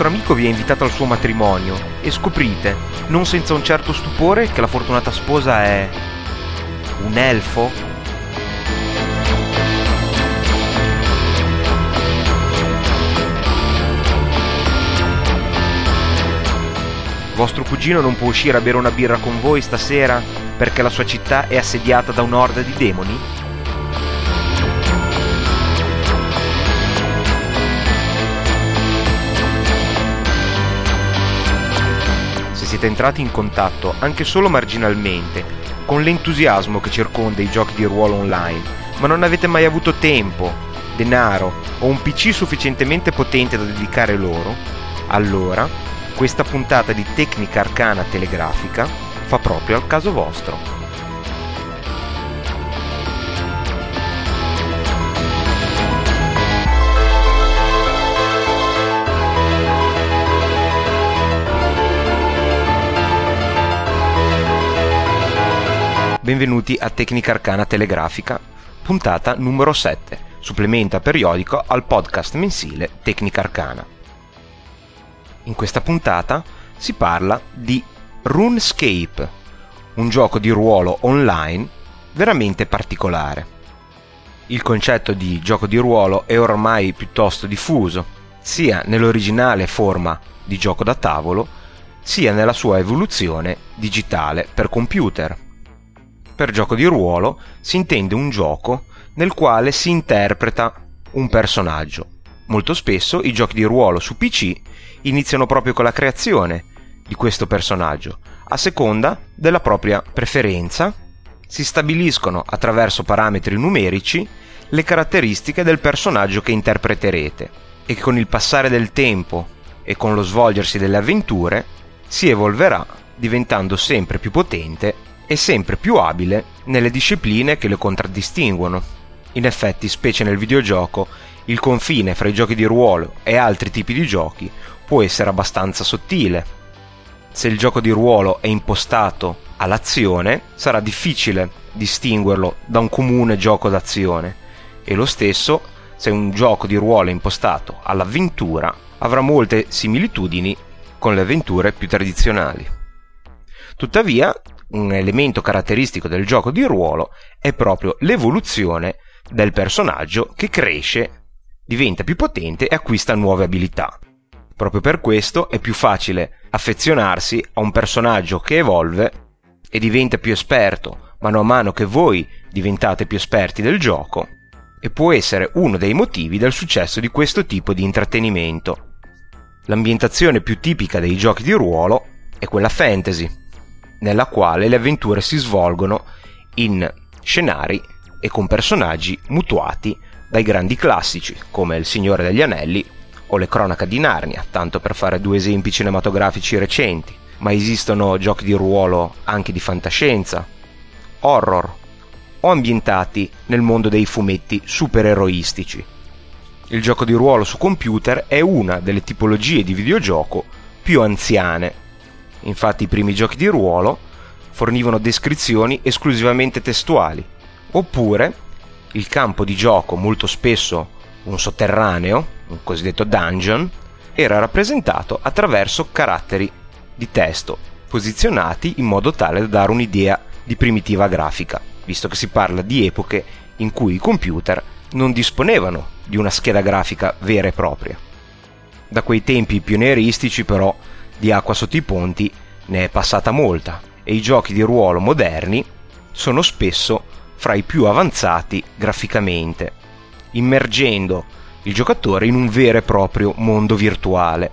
vostro amico vi ha invitato al suo matrimonio e scoprite, non senza un certo stupore, che la fortunata sposa è un elfo? Vostro cugino non può uscire a bere una birra con voi stasera perché la sua città è assediata da un'orda di demoni? Siete entrati in contatto, anche solo marginalmente, con l'entusiasmo che circonda i giochi di ruolo online, ma non avete mai avuto tempo, denaro o un PC sufficientemente potente da dedicare loro, allora questa puntata di tecnica arcana telegrafica fa proprio al caso vostro. Benvenuti a Tecnica Arcana Telegrafica, puntata numero 7, supplemento periodico al podcast mensile Tecnica Arcana. In questa puntata si parla di RuneScape, un gioco di ruolo online veramente particolare. Il concetto di gioco di ruolo è ormai piuttosto diffuso, sia nell'originale forma di gioco da tavolo, sia nella sua evoluzione digitale per computer. Per gioco di ruolo si intende un gioco nel quale si interpreta un personaggio. Molto spesso i giochi di ruolo su PC iniziano proprio con la creazione di questo personaggio, a seconda della propria preferenza. Si stabiliscono attraverso parametri numerici le caratteristiche del personaggio che interpreterete e con il passare del tempo e con lo svolgersi delle avventure si evolverà diventando sempre più potente e sempre più abile nelle discipline che lo contraddistinguono. In effetti, specie nel videogioco, il confine fra i giochi di ruolo e altri tipi di giochi può essere abbastanza sottile. Se il gioco di ruolo è impostato all'azione, sarà difficile distinguerlo da un comune gioco d'azione e lo stesso se un gioco di ruolo è impostato all'avventura avrà molte similitudini con le avventure più tradizionali. Tuttavia, un elemento caratteristico del gioco di ruolo è proprio l'evoluzione del personaggio che cresce, diventa più potente e acquista nuove abilità. Proprio per questo è più facile affezionarsi a un personaggio che evolve e diventa più esperto mano a mano che voi diventate più esperti del gioco e può essere uno dei motivi del successo di questo tipo di intrattenimento. L'ambientazione più tipica dei giochi di ruolo è quella fantasy, nella quale le avventure si svolgono in scenari e con personaggi mutuati dai grandi classici come Il Signore degli Anelli o le cronache di Narnia, tanto per fare due esempi cinematografici recenti, ma esistono giochi di ruolo anche di fantascienza, horror o ambientati nel mondo dei fumetti supereroistici. Il gioco di ruolo su computer è una delle tipologie di videogioco più anziane. Infatti i primi giochi di ruolo fornivano descrizioni esclusivamente testuali, oppure il campo di gioco molto spesso un sotterraneo un cosiddetto dungeon, era rappresentato attraverso caratteri di testo posizionati in modo tale da dare un'idea di primitiva grafica, visto che si parla di epoche in cui i computer non disponevano di una scheda grafica vera e propria. Da quei tempi pionieristici però di acqua sotto i ponti ne è passata molta e i giochi di ruolo moderni sono spesso fra i più avanzati graficamente, immergendo il giocatore in un vero e proprio mondo virtuale.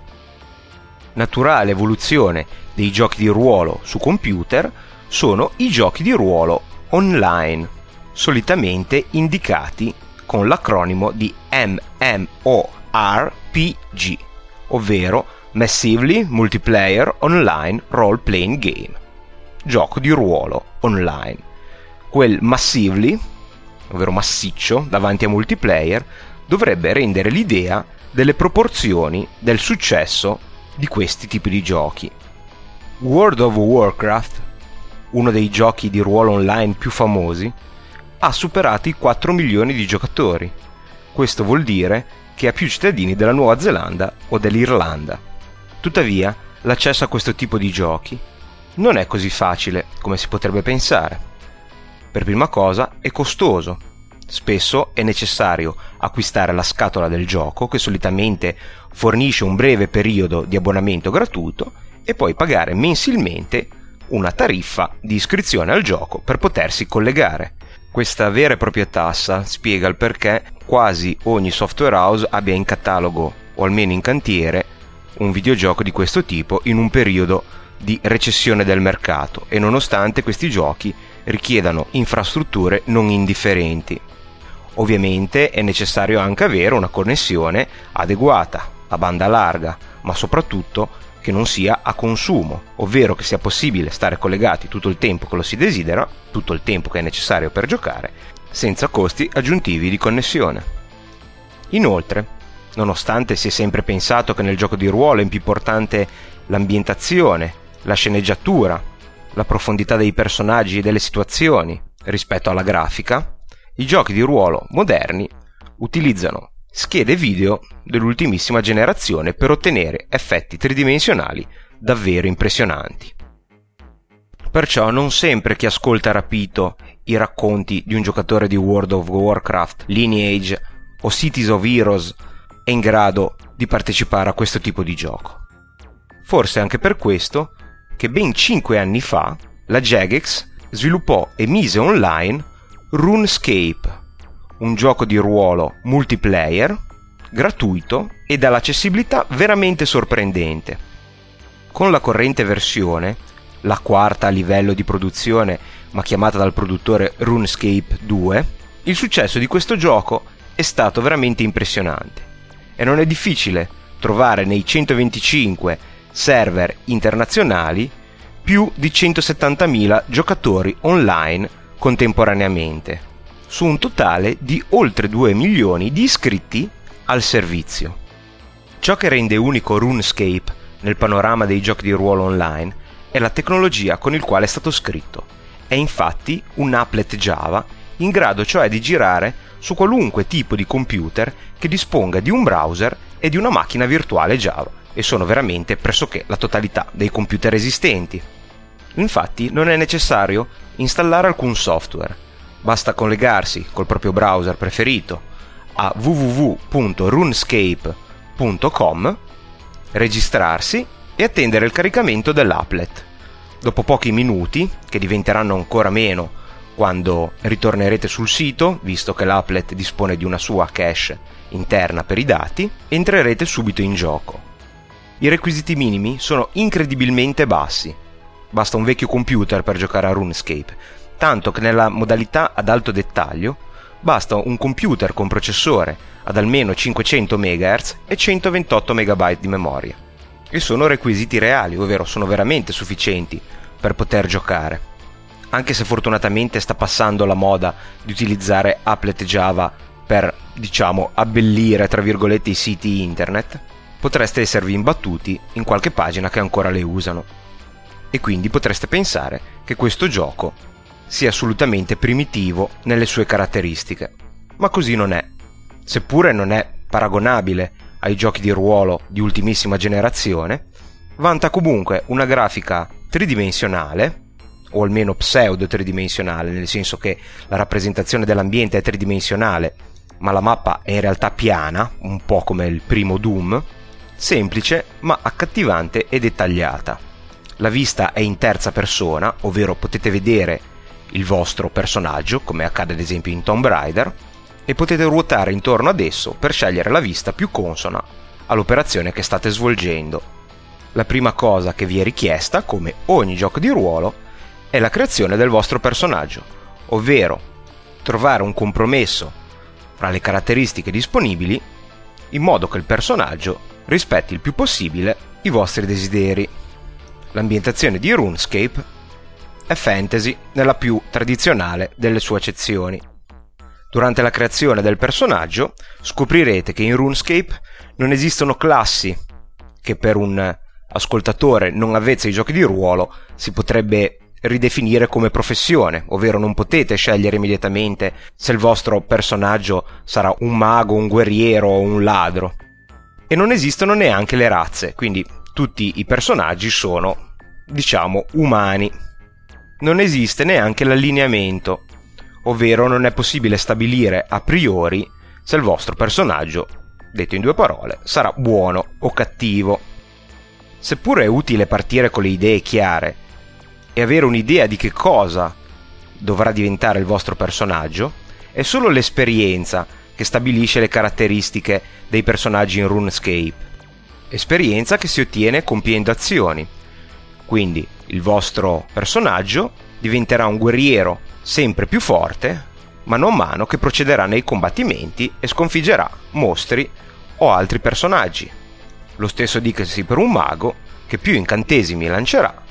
Naturale evoluzione dei giochi di ruolo su computer sono i giochi di ruolo online, solitamente indicati con l'acronimo di MMORPG, ovvero Massively Multiplayer Online Role Playing Game. Gioco di ruolo online. Quel massively, ovvero massiccio, davanti a multiplayer, dovrebbe rendere l'idea delle proporzioni del successo di questi tipi di giochi. World of Warcraft, uno dei giochi di ruolo online più famosi, ha superato i 4 milioni di giocatori, questo vuol dire che ha più cittadini della Nuova Zelanda o dell'Irlanda. Tuttavia, l'accesso a questo tipo di giochi non è così facile come si potrebbe pensare. Per prima cosa è costoso. Spesso è necessario acquistare la scatola del gioco, che solitamente fornisce un breve periodo di abbonamento gratuito, e poi pagare mensilmente una tariffa di iscrizione al gioco per potersi collegare. Questa vera e propria tassa spiega il perché quasi ogni software house abbia in catalogo, o almeno in cantiere, un videogioco di questo tipo in un periodo di recessione del mercato e nonostante questi giochi richiedano infrastrutture non indifferenti. Ovviamente è necessario anche avere una connessione adeguata, a banda larga, ma soprattutto che non sia a consumo, ovvero che sia possibile stare collegati tutto il tempo che lo si desidera, tutto il tempo che è necessario per giocare, senza costi aggiuntivi di connessione. Inoltre, nonostante si è sempre pensato che nel gioco di ruolo è più importante l'ambientazione, la sceneggiatura, la profondità dei personaggi e delle situazioni rispetto alla grafica, i giochi di ruolo moderni utilizzano schede video dell'ultimissima generazione per ottenere effetti tridimensionali davvero impressionanti. Perciò non sempre chi ascolta rapito i racconti di un giocatore di World of Warcraft, Lineage o Cities of Heroes è in grado di partecipare a questo tipo di gioco. Forse anche per questo che ben 5 anni fa la Jagex sviluppò e mise online RuneScape, un gioco di ruolo multiplayer gratuito e dall'accessibilità veramente sorprendente. Con la corrente versione, la quarta a livello di produzione ma chiamata dal produttore RuneScape 2, il successo di questo gioco è stato veramente impressionante e non è difficile trovare nei 125 server internazionali, più di 170.000 giocatori online contemporaneamente, su un totale di oltre 2 milioni di iscritti al servizio. Ciò che rende unico RuneScape nel panorama dei giochi di ruolo online è la tecnologia con il quale è stato scritto. È infatti un applet Java in grado cioè di girare su qualunque tipo di computer che disponga di un browser e di una macchina virtuale Java e sono veramente pressoché la totalità dei computer esistenti. Infatti non è necessario installare alcun software, basta collegarsi col proprio browser preferito a www.runescape.com, registrarsi e attendere il caricamento dell'applet. Dopo pochi minuti, che diventeranno ancora meno quando ritornerete sul sito, visto che l'applet dispone di una sua cache interna per i dati, entrerete subito in gioco. I requisiti minimi sono incredibilmente bassi. Basta un vecchio computer per giocare a RuneScape, tanto che nella modalità ad alto dettaglio basta un computer con processore ad almeno 500 MHz e 128 MB di memoria. E sono requisiti reali, ovvero sono veramente sufficienti per poter giocare. Anche se fortunatamente sta passando la moda di utilizzare applet Java per, diciamo, abbellire tra virgolette i siti internet, potreste esservi imbattuti in qualche pagina che ancora le usano. E quindi potreste pensare che questo gioco sia assolutamente primitivo nelle sue caratteristiche. Ma così non è. Seppure non è paragonabile ai giochi di ruolo di ultimissima generazione, vanta comunque una grafica tridimensionale, o almeno pseudo tridimensionale, nel senso che la rappresentazione dell'ambiente è tridimensionale, ma la mappa è in realtà piana, un po' come il primo Doom, semplice ma accattivante e dettagliata. La vista è in terza persona, ovvero potete vedere il vostro personaggio, come accade ad esempio in Tomb Raider, e potete ruotare intorno ad esso per scegliere la vista più consona all'operazione che state svolgendo. La prima cosa che vi è richiesta, come ogni gioco di ruolo, è la creazione del vostro personaggio, ovvero trovare un compromesso fra le caratteristiche disponibili in modo che il personaggio rispetti il più possibile i vostri desideri. L'ambientazione di RuneScape è fantasy nella più tradizionale delle sue accezioni. Durante la creazione del personaggio scoprirete che in RuneScape non esistono classi che per un ascoltatore non avvezzo ai giochi di ruolo si potrebbe ridefinire come professione, ovvero non potete scegliere immediatamente se il vostro personaggio sarà un mago, un guerriero o un ladro. E non esistono neanche le razze, quindi tutti i personaggi sono, diciamo, umani. Non esiste neanche l'allineamento, ovvero non è possibile stabilire a priori se il vostro personaggio, detto in due parole, sarà buono o cattivo. Seppure è utile partire con le idee chiare e avere un'idea di che cosa dovrà diventare il vostro personaggio, è solo l'esperienza che stabilisce le caratteristiche dei personaggi in RuneScape. Esperienza che si ottiene compiendo azioni. Quindi il vostro personaggio diventerà un guerriero sempre più forte, mano a mano che procederà nei combattimenti e sconfiggerà mostri o altri personaggi. Lo stesso dicasi per un mago che più incantesimi lancerà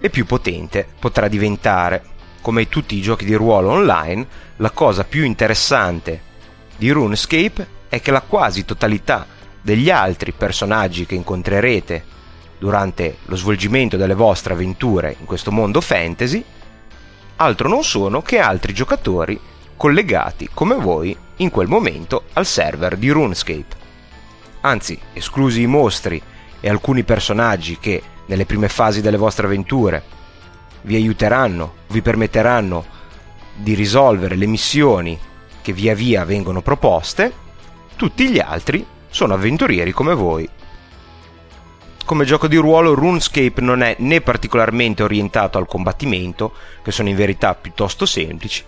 e più potente potrà diventare. Come tutti i giochi di ruolo online, la cosa più interessante di RuneScape è che la quasi totalità degli altri personaggi che incontrerete durante lo svolgimento delle vostre avventure in questo mondo fantasy altro non sono che altri giocatori collegati come voi in quel momento al server di RuneScape. Anzi, esclusi i mostri e alcuni personaggi che nelle prime fasi delle vostre avventure vi aiuteranno, vi permetteranno di risolvere le missioni che via via vengono proposte, tutti gli altri sono avventurieri come voi. Come gioco di ruolo RuneScape non è né particolarmente orientato al combattimento, che sono in verità piuttosto semplici,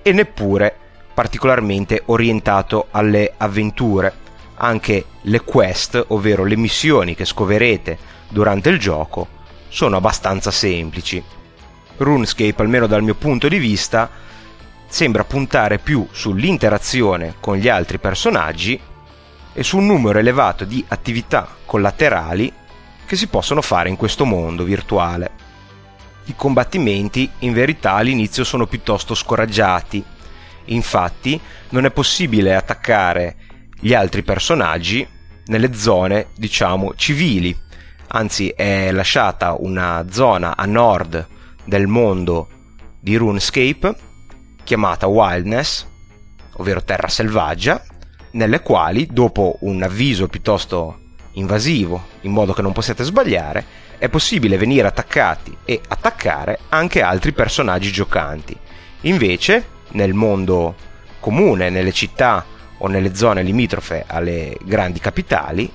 e neppure particolarmente orientato alle avventure. Anche le quest, ovvero le missioni che scoverete durante il gioco, sono abbastanza semplici. RuneScape, almeno dal mio punto di vista, sembra puntare più sull'interazione con gli altri personaggi e su un numero elevato di attività collaterali che si possono fare in questo mondo virtuale. I combattimenti in verità all'inizio sono piuttosto scoraggiati, infatti non è possibile attaccare gli altri personaggi nelle zone, diciamo, civili, anzi è lasciata una zona a nord del mondo di RuneScape chiamata Wildness, ovvero terra selvaggia, nelle quali, dopo un avviso piuttosto invasivo, in modo che non possiate sbagliare, è possibile venire attaccati e attaccare anche altri personaggi giocanti. Invece, nel mondo comune, nelle città o nelle zone limitrofe alle grandi capitali,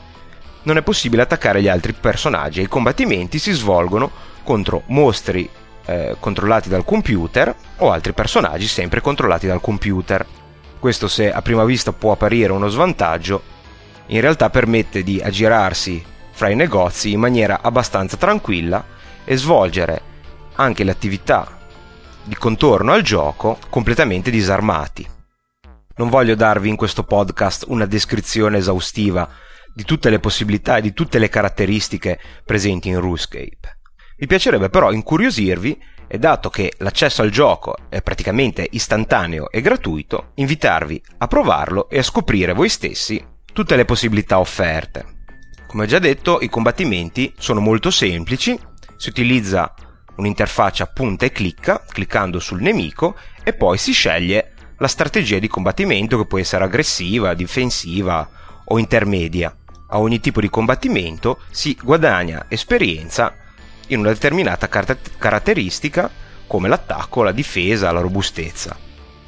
non è possibile attaccare gli altri personaggi e i combattimenti si svolgono contro mostri eh, controllati dal computer o altri personaggi sempre controllati dal computer. Questo se a prima vista può apparire uno svantaggio, in realtà permette di aggirarsi fra i negozi in maniera abbastanza tranquilla e svolgere anche le attività di contorno al gioco completamente disarmati. Non voglio darvi in questo podcast una descrizione esaustiva di tutte le possibilità e di tutte le caratteristiche presenti in RuneScape. Mi piacerebbe però incuriosirvi e dato che l'accesso al gioco è praticamente istantaneo e gratuito, invitarvi a provarlo e a scoprire voi stessi tutte le possibilità offerte. Come ho già detto, i combattimenti sono molto semplici, si utilizza un'interfaccia punta e clicca, cliccando sul nemico, e poi si sceglie la strategia di combattimento che può essere aggressiva, difensiva o intermedia. A ogni tipo di combattimento si guadagna esperienza in una determinata car- caratteristica come l'attacco, la difesa, la robustezza.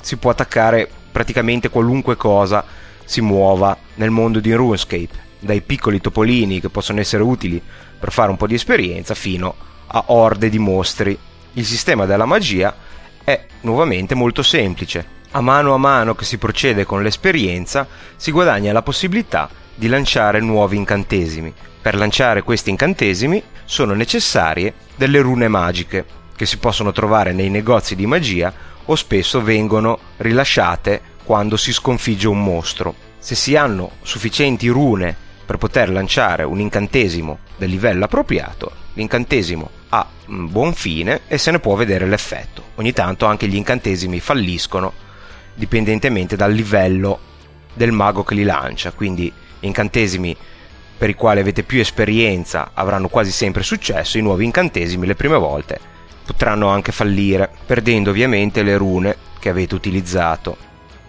Si può attaccare praticamente qualunque cosa si muova nel mondo di RuneScape, dai piccoli topolini che possono essere utili per fare un po' di esperienza fino a orde di mostri. Il sistema della magia è nuovamente molto semplice. A mano a mano che si procede con l'esperienza si guadagna la possibilità di lanciare nuovi incantesimi. Per lanciare questi incantesimi sono necessarie delle rune magiche, che si possono trovare nei negozi di magia o spesso vengono rilasciate quando si sconfigge un mostro. Se si hanno sufficienti rune per poter lanciare un incantesimo del livello appropriato, l'incantesimo ha un buon fine e se ne può vedere l'effetto. Ogni tanto anche gli incantesimi falliscono dipendentemente dal livello del mago che li lancia, quindi incantesimi per i quali avete più esperienza avranno quasi sempre successo, i nuovi incantesimi le prime volte potranno anche fallire, perdendo ovviamente le rune che avete utilizzato.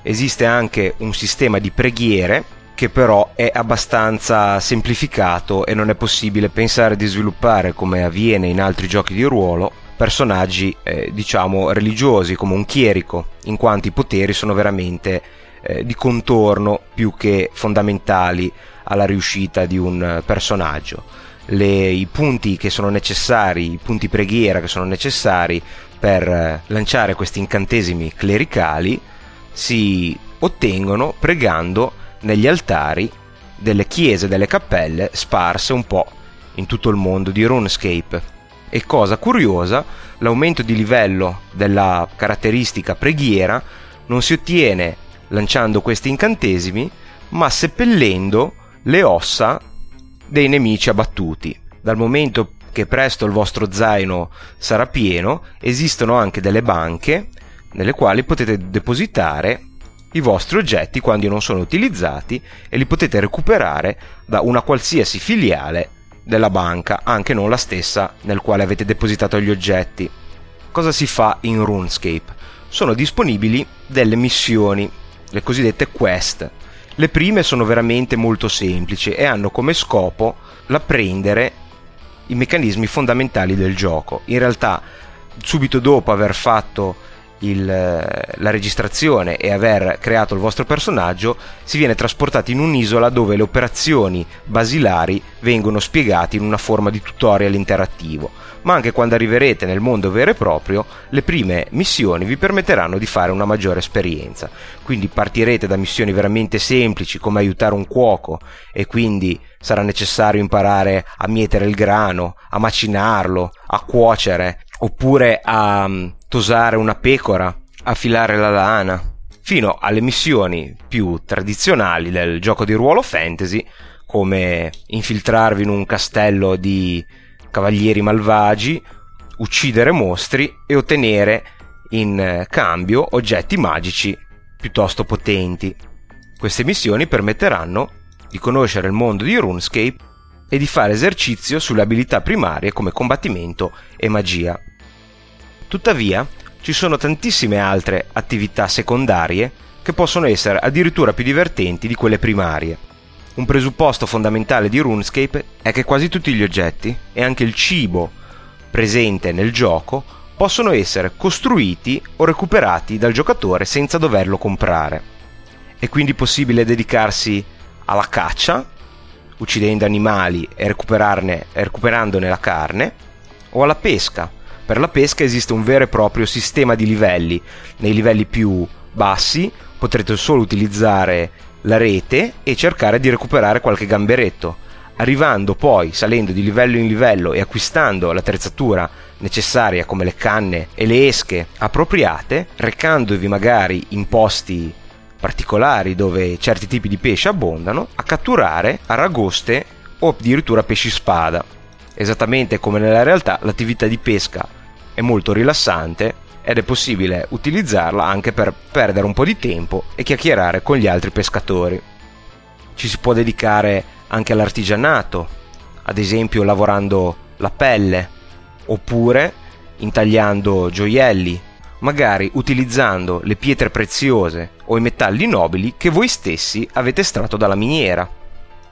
Esiste anche un sistema di preghiere che però è abbastanza semplificato e non è possibile pensare di sviluppare come avviene in altri giochi di ruolo personaggi eh, diciamo religiosi come un chierico in quanto i poteri sono veramente eh, di contorno più che fondamentali alla riuscita di un personaggio le, i punti che sono necessari i punti preghiera che sono necessari per eh, lanciare questi incantesimi clericali si ottengono pregando negli altari delle chiese, delle cappelle sparse un po' in tutto il mondo di RuneScape. E cosa curiosa, l'aumento di livello della caratteristica preghiera non si ottiene lanciando questi incantesimi, ma seppellendo le ossa dei nemici abbattuti. Dal momento che presto il vostro zaino sarà pieno, esistono anche delle banche nelle quali potete depositare i vostri oggetti quando non sono utilizzati e li potete recuperare da una qualsiasi filiale della banca, anche non la stessa nel quale avete depositato gli oggetti. Cosa si fa in RuneScape? Sono disponibili delle missioni, le cosiddette quest. Le prime sono veramente molto semplici e hanno come scopo l'apprendere i meccanismi fondamentali del gioco. In realtà, subito dopo aver fatto il, eh, la registrazione e aver creato il vostro personaggio, si viene trasportati in un'isola dove le operazioni basilari vengono spiegate in una forma di tutorial interattivo. Ma anche quando arriverete nel mondo vero e proprio, le prime missioni vi permetteranno di fare una maggiore esperienza. Quindi partirete da missioni veramente semplici come aiutare un cuoco e quindi sarà necessario imparare a mietere il grano, a macinarlo, a cuocere, oppure a mm, tosare una pecora, a filare la lana, fino alle missioni più tradizionali del gioco di ruolo fantasy, come infiltrarvi in un castello di cavalieri malvagi, uccidere mostri e ottenere in cambio oggetti magici piuttosto potenti. Queste missioni permetteranno di conoscere il mondo di RuneScape e di fare esercizio sulle abilità primarie come combattimento e magia. Tuttavia, ci sono tantissime altre attività secondarie che possono essere addirittura più divertenti di quelle primarie. Un presupposto fondamentale di RuneScape è che quasi tutti gli oggetti e anche il cibo presente nel gioco possono essere costruiti o recuperati dal giocatore senza doverlo comprare. È quindi possibile dedicarsi alla caccia, uccidendo animali e recuperandone la carne, o alla pesca, per la pesca esiste un vero e proprio sistema di livelli. Nei livelli più bassi potrete solo utilizzare la rete e cercare di recuperare qualche gamberetto. Arrivando poi, salendo di livello in livello e acquistando l'attrezzatura necessaria come le canne e le esche appropriate, recandovi magari in posti particolari dove certi tipi di pesce abbondano, a catturare aragoste o addirittura pesci spada. Esattamente come nella realtà, l'attività di pesca è molto rilassante ed è possibile utilizzarla anche per perdere un po' di tempo e chiacchierare con gli altri pescatori. Ci si può dedicare anche all'artigianato, ad esempio lavorando la pelle, oppure intagliando gioielli, magari utilizzando le pietre preziose o i metalli nobili che voi stessi avete estratto dalla miniera.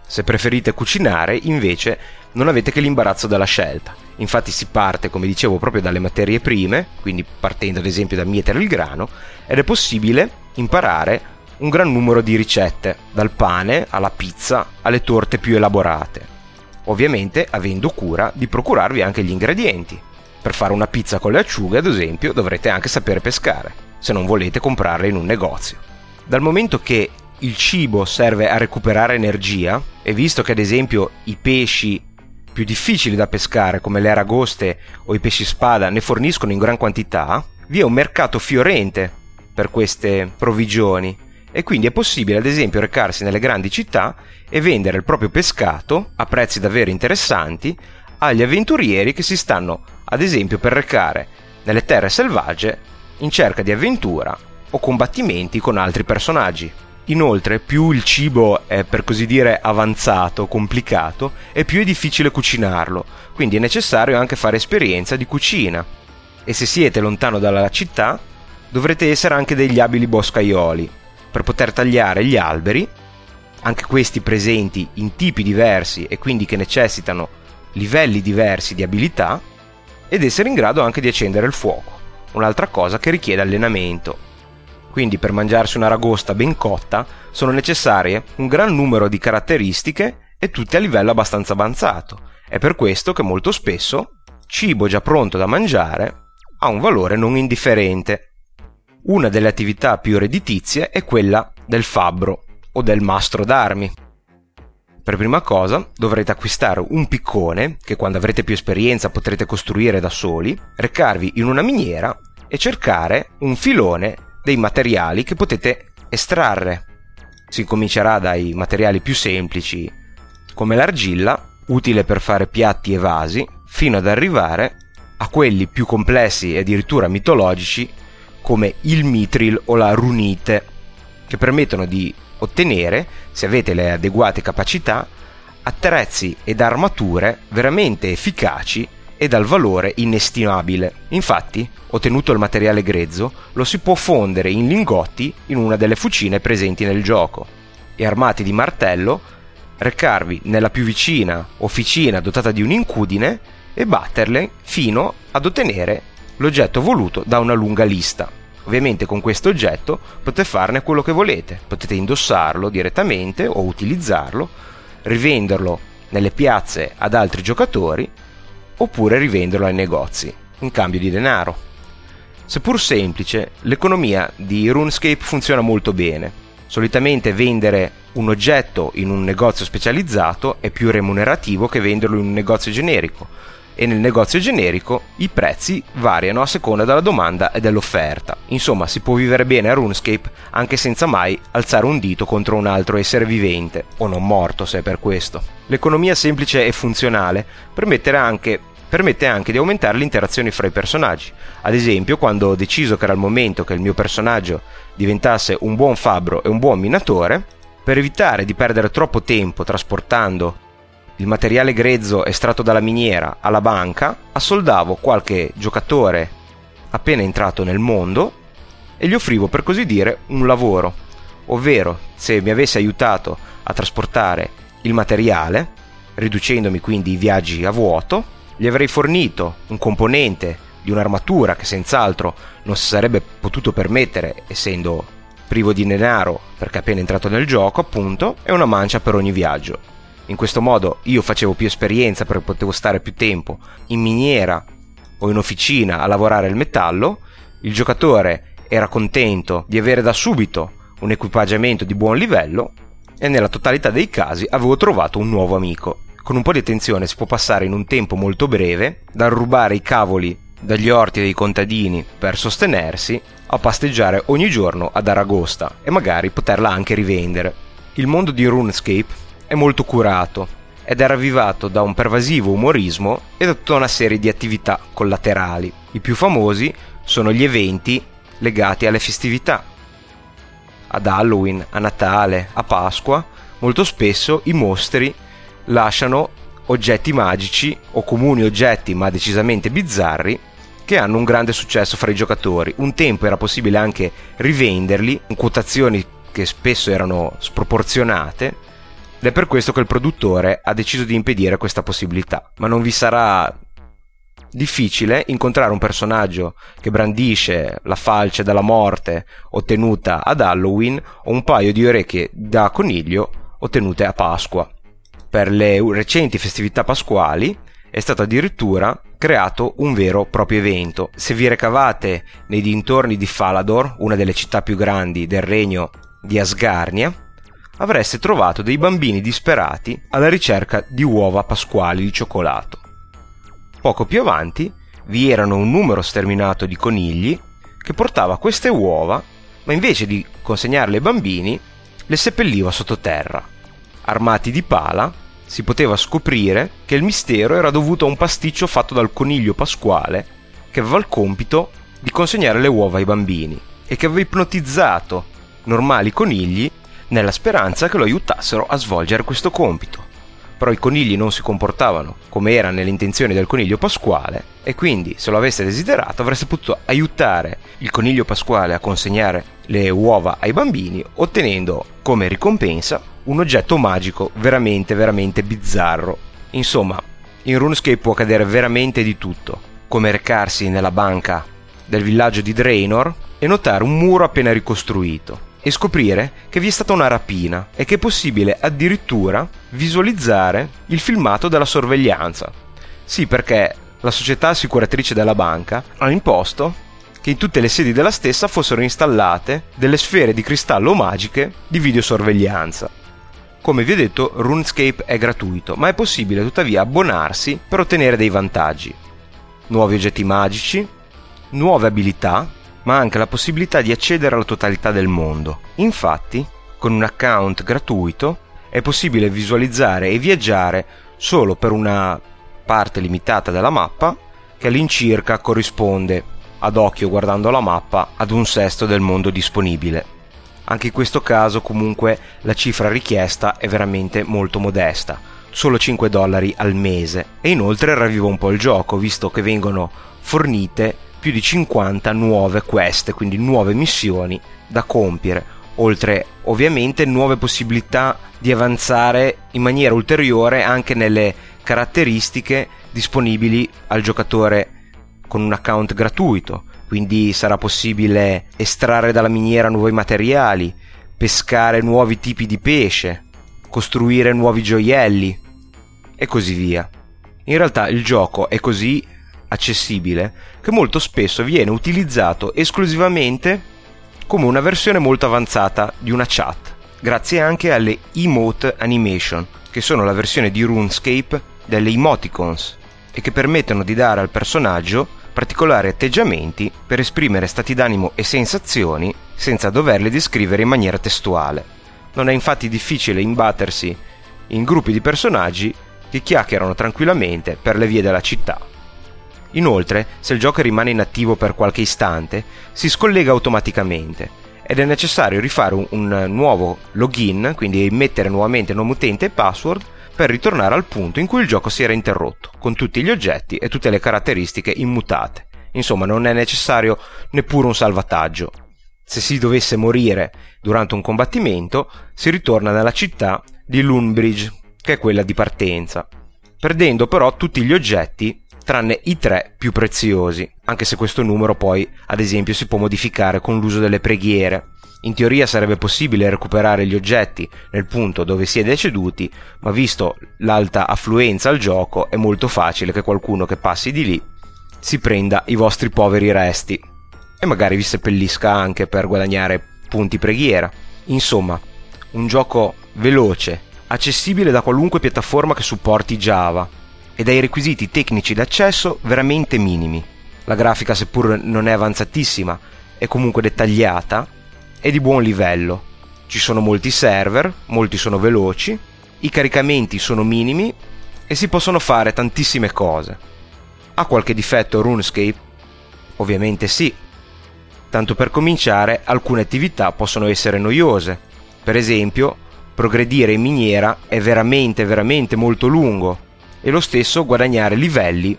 Se preferite cucinare, invece, non avete che l'imbarazzo della scelta. Infatti si parte, come dicevo, proprio dalle materie prime, quindi partendo ad esempio da mietere il grano, ed è possibile imparare un gran numero di ricette, dal pane alla pizza alle torte più elaborate. Ovviamente avendo cura di procurarvi anche gli ingredienti. Per fare una pizza con le acciughe, ad esempio, dovrete anche sapere pescare, se non volete comprarle in un negozio. Dal momento che il cibo serve a recuperare energia, e visto che ad esempio i pesci più difficili da pescare come le aragoste o i pesci spada ne forniscono in gran quantità, vi è un mercato fiorente per queste provvigioni e quindi è possibile ad esempio recarsi nelle grandi città e vendere il proprio pescato a prezzi davvero interessanti agli avventurieri che si stanno ad esempio per recare nelle terre selvagge in cerca di avventura o combattimenti con altri personaggi. Inoltre, più il cibo è per così dire avanzato, complicato, e più è difficile cucinarlo, quindi è necessario anche fare esperienza di cucina. E se siete lontano dalla città, dovrete essere anche degli abili boscaioli per poter tagliare gli alberi, anche questi presenti in tipi diversi e quindi che necessitano livelli diversi di abilità, ed essere in grado anche di accendere il fuoco, un'altra cosa che richiede allenamento. Quindi per mangiarsi una ragosta ben cotta sono necessarie un gran numero di caratteristiche e tutte a livello abbastanza avanzato. È per questo che molto spesso cibo già pronto da mangiare ha un valore non indifferente. Una delle attività più redditizie è quella del fabbro o del mastro d'armi. Per prima cosa dovrete acquistare un piccone che quando avrete più esperienza potrete costruire da soli, recarvi in una miniera e cercare un filone dei materiali che potete estrarre. Si comincerà dai materiali più semplici come l'argilla, utile per fare piatti e vasi, fino ad arrivare a quelli più complessi e addirittura mitologici come il mitril o la runite, che permettono di ottenere, se avete le adeguate capacità, attrezzi ed armature veramente efficaci e dal valore inestimabile. Infatti, ottenuto il materiale grezzo, lo si può fondere in lingotti in una delle fucine presenti nel gioco e armati di martello recarvi nella più vicina officina dotata di un'incudine e batterle fino ad ottenere l'oggetto voluto da una lunga lista. Ovviamente con questo oggetto potete farne quello che volete, potete indossarlo direttamente o utilizzarlo, rivenderlo nelle piazze ad altri giocatori oppure rivenderlo ai negozi in cambio di denaro. Seppur semplice, l'economia di RuneScape funziona molto bene. Solitamente vendere un oggetto in un negozio specializzato è più remunerativo che venderlo in un negozio generico, e nel negozio generico i prezzi variano a seconda della domanda e dell'offerta. Insomma, si può vivere bene a RuneScape anche senza mai alzare un dito contro un altro essere vivente, o non morto se è per questo. L'economia semplice e funzionale permette anche, permette anche di aumentare le interazioni fra i personaggi. Ad esempio, quando ho deciso che era il momento che il mio personaggio diventasse un buon fabbro e un buon minatore, per evitare di perdere troppo tempo trasportando il materiale grezzo estratto dalla miniera alla banca, assoldavo qualche giocatore appena entrato nel mondo e gli offrivo per così dire un lavoro, ovvero se mi avesse aiutato a trasportare il materiale, riducendomi quindi i viaggi a vuoto, gli avrei fornito un componente di un'armatura che senz'altro non si sarebbe potuto permettere essendo privo di denaro perché appena entrato nel gioco appunto e una mancia per ogni viaggio in questo modo io facevo più esperienza perché potevo stare più tempo in miniera o in officina a lavorare il metallo, il giocatore era contento di avere da subito un equipaggiamento di buon livello e nella totalità dei casi avevo trovato un nuovo amico. Con un po' di attenzione si può passare in un tempo molto breve dal rubare i cavoli dagli orti dei contadini per sostenersi a pasteggiare ogni giorno ad Aragosta e magari poterla anche rivendere. Il mondo di RuneScape è molto curato ed è ravvivato da un pervasivo umorismo e da tutta una serie di attività collaterali. I più famosi sono gli eventi legati alle festività. Ad Halloween, a Natale, a Pasqua, molto spesso i mostri lasciano oggetti magici o comuni oggetti ma decisamente bizzarri che hanno un grande successo fra i giocatori. Un tempo era possibile anche rivenderli in quotazioni che spesso erano sproporzionate ed è per questo che il produttore ha deciso di impedire questa possibilità. Ma non vi sarà difficile incontrare un personaggio che brandisce la falce della morte ottenuta ad Halloween o un paio di orecchie da coniglio ottenute a Pasqua. Per le recenti festività pasquali è stato addirittura creato un vero e proprio evento. Se vi recavate nei dintorni di Falador, una delle città più grandi del regno di Asgarnia, avreste trovato dei bambini disperati alla ricerca di uova pasquali di cioccolato. Poco più avanti vi erano un numero sterminato di conigli che portava queste uova, ma invece di consegnarle ai bambini, le seppelliva sottoterra. Armati di pala, si poteva scoprire che il mistero era dovuto a un pasticcio fatto dal coniglio pasquale che aveva il compito di consegnare le uova ai bambini e che aveva ipnotizzato normali conigli nella speranza che lo aiutassero a svolgere questo compito. però i conigli non si comportavano come era nelle intenzioni del coniglio pasquale e quindi se lo avesse desiderato avreste potuto aiutare il coniglio pasquale a consegnare le uova ai bambini ottenendo come ricompensa un oggetto magico veramente veramente bizzarro. Insomma, in RuneScape può accadere veramente di tutto, come recarsi nella banca del villaggio di Draenor e notare un muro appena ricostruito e scoprire che vi è stata una rapina e che è possibile addirittura visualizzare il filmato della sorveglianza. Sì, perché la società assicuratrice della banca ha imposto che in tutte le sedi della stessa fossero installate delle sfere di cristallo magiche di videosorveglianza. Come vi ho detto, RuneScape è gratuito, ma è possibile tuttavia abbonarsi per ottenere dei vantaggi. Nuovi oggetti magici, nuove abilità ma anche la possibilità di accedere alla totalità del mondo. Infatti, con un account gratuito è possibile visualizzare e viaggiare solo per una parte limitata della mappa che all'incirca corrisponde ad occhio guardando la mappa ad un sesto del mondo disponibile. Anche in questo caso comunque la cifra richiesta è veramente molto modesta, solo 5 dollari al mese e inoltre ravviva un po' il gioco visto che vengono fornite più di 50 nuove quest, quindi nuove missioni da compiere, oltre ovviamente nuove possibilità di avanzare in maniera ulteriore anche nelle caratteristiche disponibili al giocatore con un account gratuito, quindi sarà possibile estrarre dalla miniera nuovi materiali, pescare nuovi tipi di pesce, costruire nuovi gioielli e così via. In realtà il gioco è così accessibile che molto spesso viene utilizzato esclusivamente come una versione molto avanzata di una chat, grazie anche alle emote animation, che sono la versione di RuneScape delle emoticons e che permettono di dare al personaggio particolari atteggiamenti per esprimere stati d'animo e sensazioni senza doverle descrivere in maniera testuale. Non è infatti difficile imbattersi in gruppi di personaggi che chiacchierano tranquillamente per le vie della città. Inoltre, se il gioco rimane inattivo per qualche istante, si scollega automaticamente ed è necessario rifare un, un nuovo login, quindi mettere nuovamente nome utente e password per ritornare al punto in cui il gioco si era interrotto, con tutti gli oggetti e tutte le caratteristiche immutate. Insomma, non è necessario neppure un salvataggio. Se si dovesse morire durante un combattimento, si ritorna nella città di Lunbridge, che è quella di partenza, perdendo però tutti gli oggetti tranne i tre più preziosi, anche se questo numero poi, ad esempio, si può modificare con l'uso delle preghiere. In teoria sarebbe possibile recuperare gli oggetti nel punto dove si è deceduti, ma visto l'alta affluenza al gioco è molto facile che qualcuno che passi di lì si prenda i vostri poveri resti e magari vi seppellisca anche per guadagnare punti preghiera. Insomma, un gioco veloce, accessibile da qualunque piattaforma che supporti Java, e dai requisiti tecnici d'accesso veramente minimi. La grafica, seppur non è avanzatissima, è comunque dettagliata e di buon livello. Ci sono molti server, molti sono veloci, i caricamenti sono minimi e si possono fare tantissime cose. Ha qualche difetto RuneScape? Ovviamente sì. Tanto per cominciare, alcune attività possono essere noiose. Per esempio, progredire in miniera è veramente veramente molto lungo e lo stesso guadagnare livelli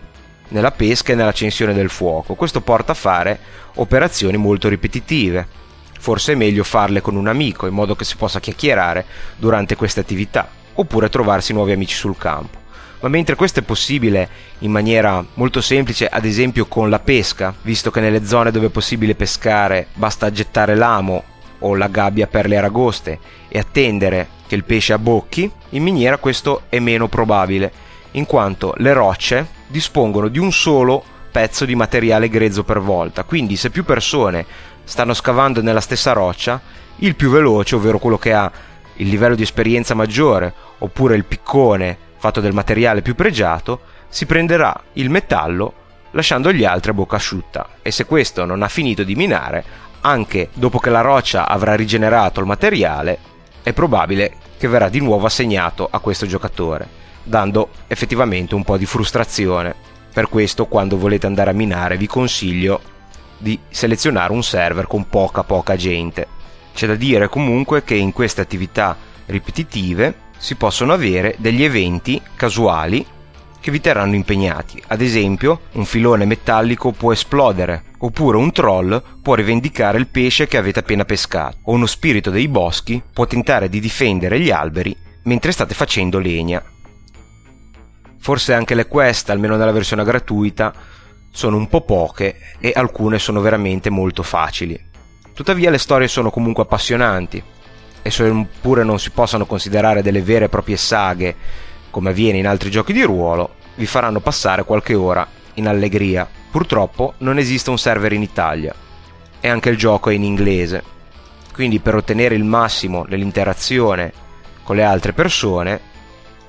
nella pesca e nell'accensione del fuoco. Questo porta a fare operazioni molto ripetitive. Forse è meglio farle con un amico in modo che si possa chiacchierare durante queste attività, oppure trovarsi nuovi amici sul campo. Ma mentre questo è possibile in maniera molto semplice, ad esempio con la pesca, visto che nelle zone dove è possibile pescare basta gettare l'amo o la gabbia per le aragoste e attendere che il pesce abbocchi, in miniera questo è meno probabile in quanto le rocce dispongono di un solo pezzo di materiale grezzo per volta, quindi se più persone stanno scavando nella stessa roccia, il più veloce, ovvero quello che ha il livello di esperienza maggiore, oppure il piccone fatto del materiale più pregiato, si prenderà il metallo lasciando gli altri a bocca asciutta. E se questo non ha finito di minare, anche dopo che la roccia avrà rigenerato il materiale, è probabile che verrà di nuovo assegnato a questo giocatore dando effettivamente un po' di frustrazione. Per questo quando volete andare a minare vi consiglio di selezionare un server con poca poca gente. C'è da dire comunque che in queste attività ripetitive si possono avere degli eventi casuali che vi terranno impegnati. Ad esempio, un filone metallico può esplodere, oppure un troll può rivendicare il pesce che avete appena pescato, o uno spirito dei boschi può tentare di difendere gli alberi mentre state facendo legna. Forse anche le quest, almeno nella versione gratuita, sono un po' poche e alcune sono veramente molto facili. Tuttavia le storie sono comunque appassionanti e seppure non si possano considerare delle vere e proprie saghe come avviene in altri giochi di ruolo, vi faranno passare qualche ora in allegria. Purtroppo non esiste un server in Italia e anche il gioco è in inglese, quindi per ottenere il massimo nell'interazione con le altre persone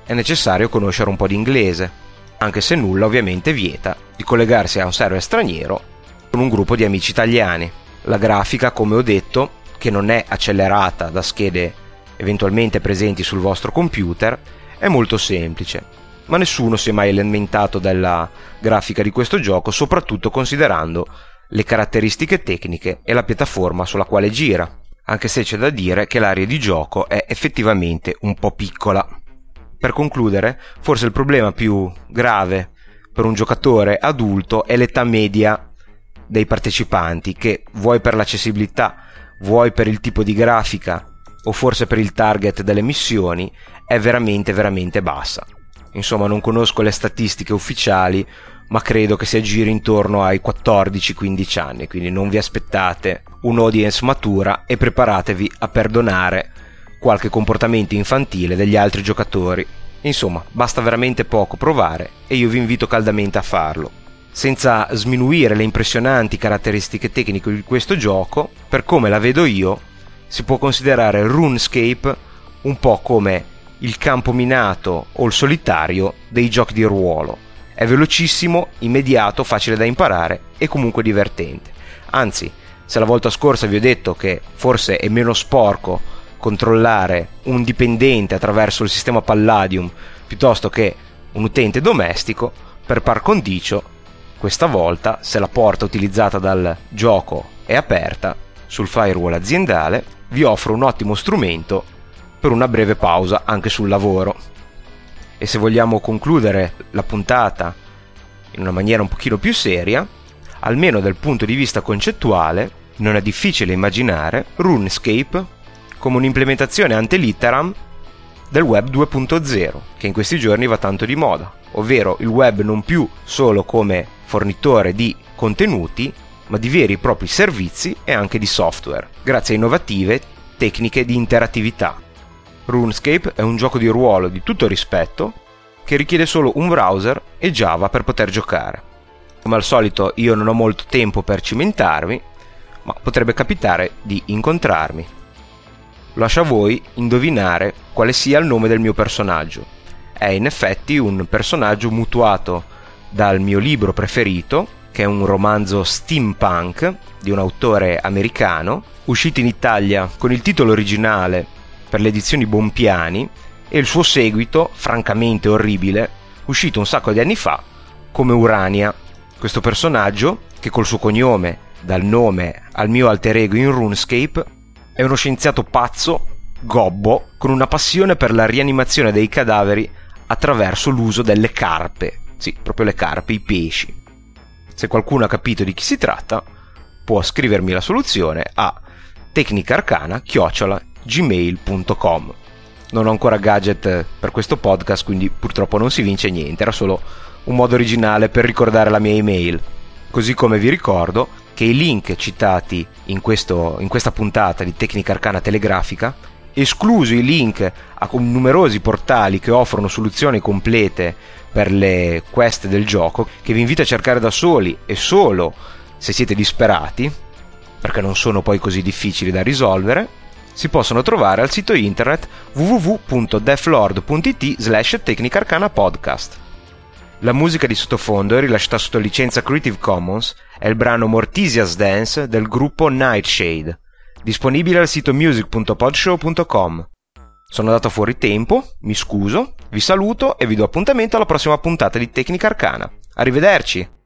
è necessario conoscere un po' di inglese, anche se nulla ovviamente vieta di collegarsi a un server straniero con un gruppo di amici italiani. La grafica, come ho detto, che non è accelerata da schede eventualmente presenti sul vostro computer, è molto semplice, ma nessuno si è mai lamentato della grafica di questo gioco, soprattutto considerando le caratteristiche tecniche e la piattaforma sulla quale gira, anche se c'è da dire che l'area di gioco è effettivamente un po' piccola. Per concludere, forse il problema più grave per un giocatore adulto è l'età media dei partecipanti che vuoi per l'accessibilità, vuoi per il tipo di grafica o forse per il target delle missioni è veramente veramente bassa. Insomma, non conosco le statistiche ufficiali, ma credo che si aggiri intorno ai 14-15 anni, quindi non vi aspettate un'audience matura e preparatevi a perdonare qualche comportamento infantile degli altri giocatori. Insomma, basta veramente poco provare e io vi invito caldamente a farlo. Senza sminuire le impressionanti caratteristiche tecniche di questo gioco, per come la vedo io, si può considerare RuneScape un po' come il campo minato o il solitario dei giochi di ruolo. È velocissimo, immediato, facile da imparare e comunque divertente. Anzi, se la volta scorsa vi ho detto che forse è meno sporco controllare un dipendente attraverso il sistema Palladium piuttosto che un utente domestico, per par condicio, questa volta, se la porta utilizzata dal gioco è aperta sul firewall aziendale, vi offro un ottimo strumento per una breve pausa anche sul lavoro. E se vogliamo concludere la puntata in una maniera un pochino più seria, almeno dal punto di vista concettuale, non è difficile immaginare RuneScape come un'implementazione ante litteram del web 2.0, che in questi giorni va tanto di moda, ovvero il web non più solo come fornitore di contenuti, ma di veri e propri servizi e anche di software, grazie a innovative tecniche di interattività. RuneScape è un gioco di ruolo di tutto rispetto che richiede solo un browser e Java per poter giocare. Come al solito io non ho molto tempo per cimentarmi, ma potrebbe capitare di incontrarmi. Lascio a voi indovinare quale sia il nome del mio personaggio. È in effetti un personaggio mutuato dal mio libro preferito, che è un romanzo steampunk di un autore americano, uscito in Italia con il titolo originale per le edizioni Bompiani e il suo seguito, francamente orribile, uscito un sacco di anni fa come Urania. Questo personaggio, che col suo cognome dà il nome al mio alter ego in RuneScape, è uno scienziato pazzo, gobbo, con una passione per la rianimazione dei cadaveri attraverso l'uso delle carpe. Sì, proprio le carpe, i pesci. Se qualcuno ha capito di chi si tratta, può scrivermi la soluzione a tecnicarcana-chiocciola gmail.com. Non ho ancora gadget per questo podcast, quindi purtroppo non si vince niente, era solo un modo originale per ricordare la mia email. Così come vi ricordo che i link citati in, questo, in questa puntata di Tecnica Arcana Telegrafica, escluso i link a numerosi portali che offrono soluzioni complete per le quest del gioco, che vi invito a cercare da soli e solo se siete disperati, perché non sono poi così difficili da risolvere, si possono trovare al sito internet www.deflord.it slash podcast. La musica di sottofondo è rilasciata sotto licenza Creative Commons è il brano Mortisia's Dance del gruppo Nightshade, disponibile al sito music.podshow.com. Sono andato fuori tempo, mi scuso, vi saluto e vi do appuntamento alla prossima puntata di Tecnica Arcana. Arrivederci!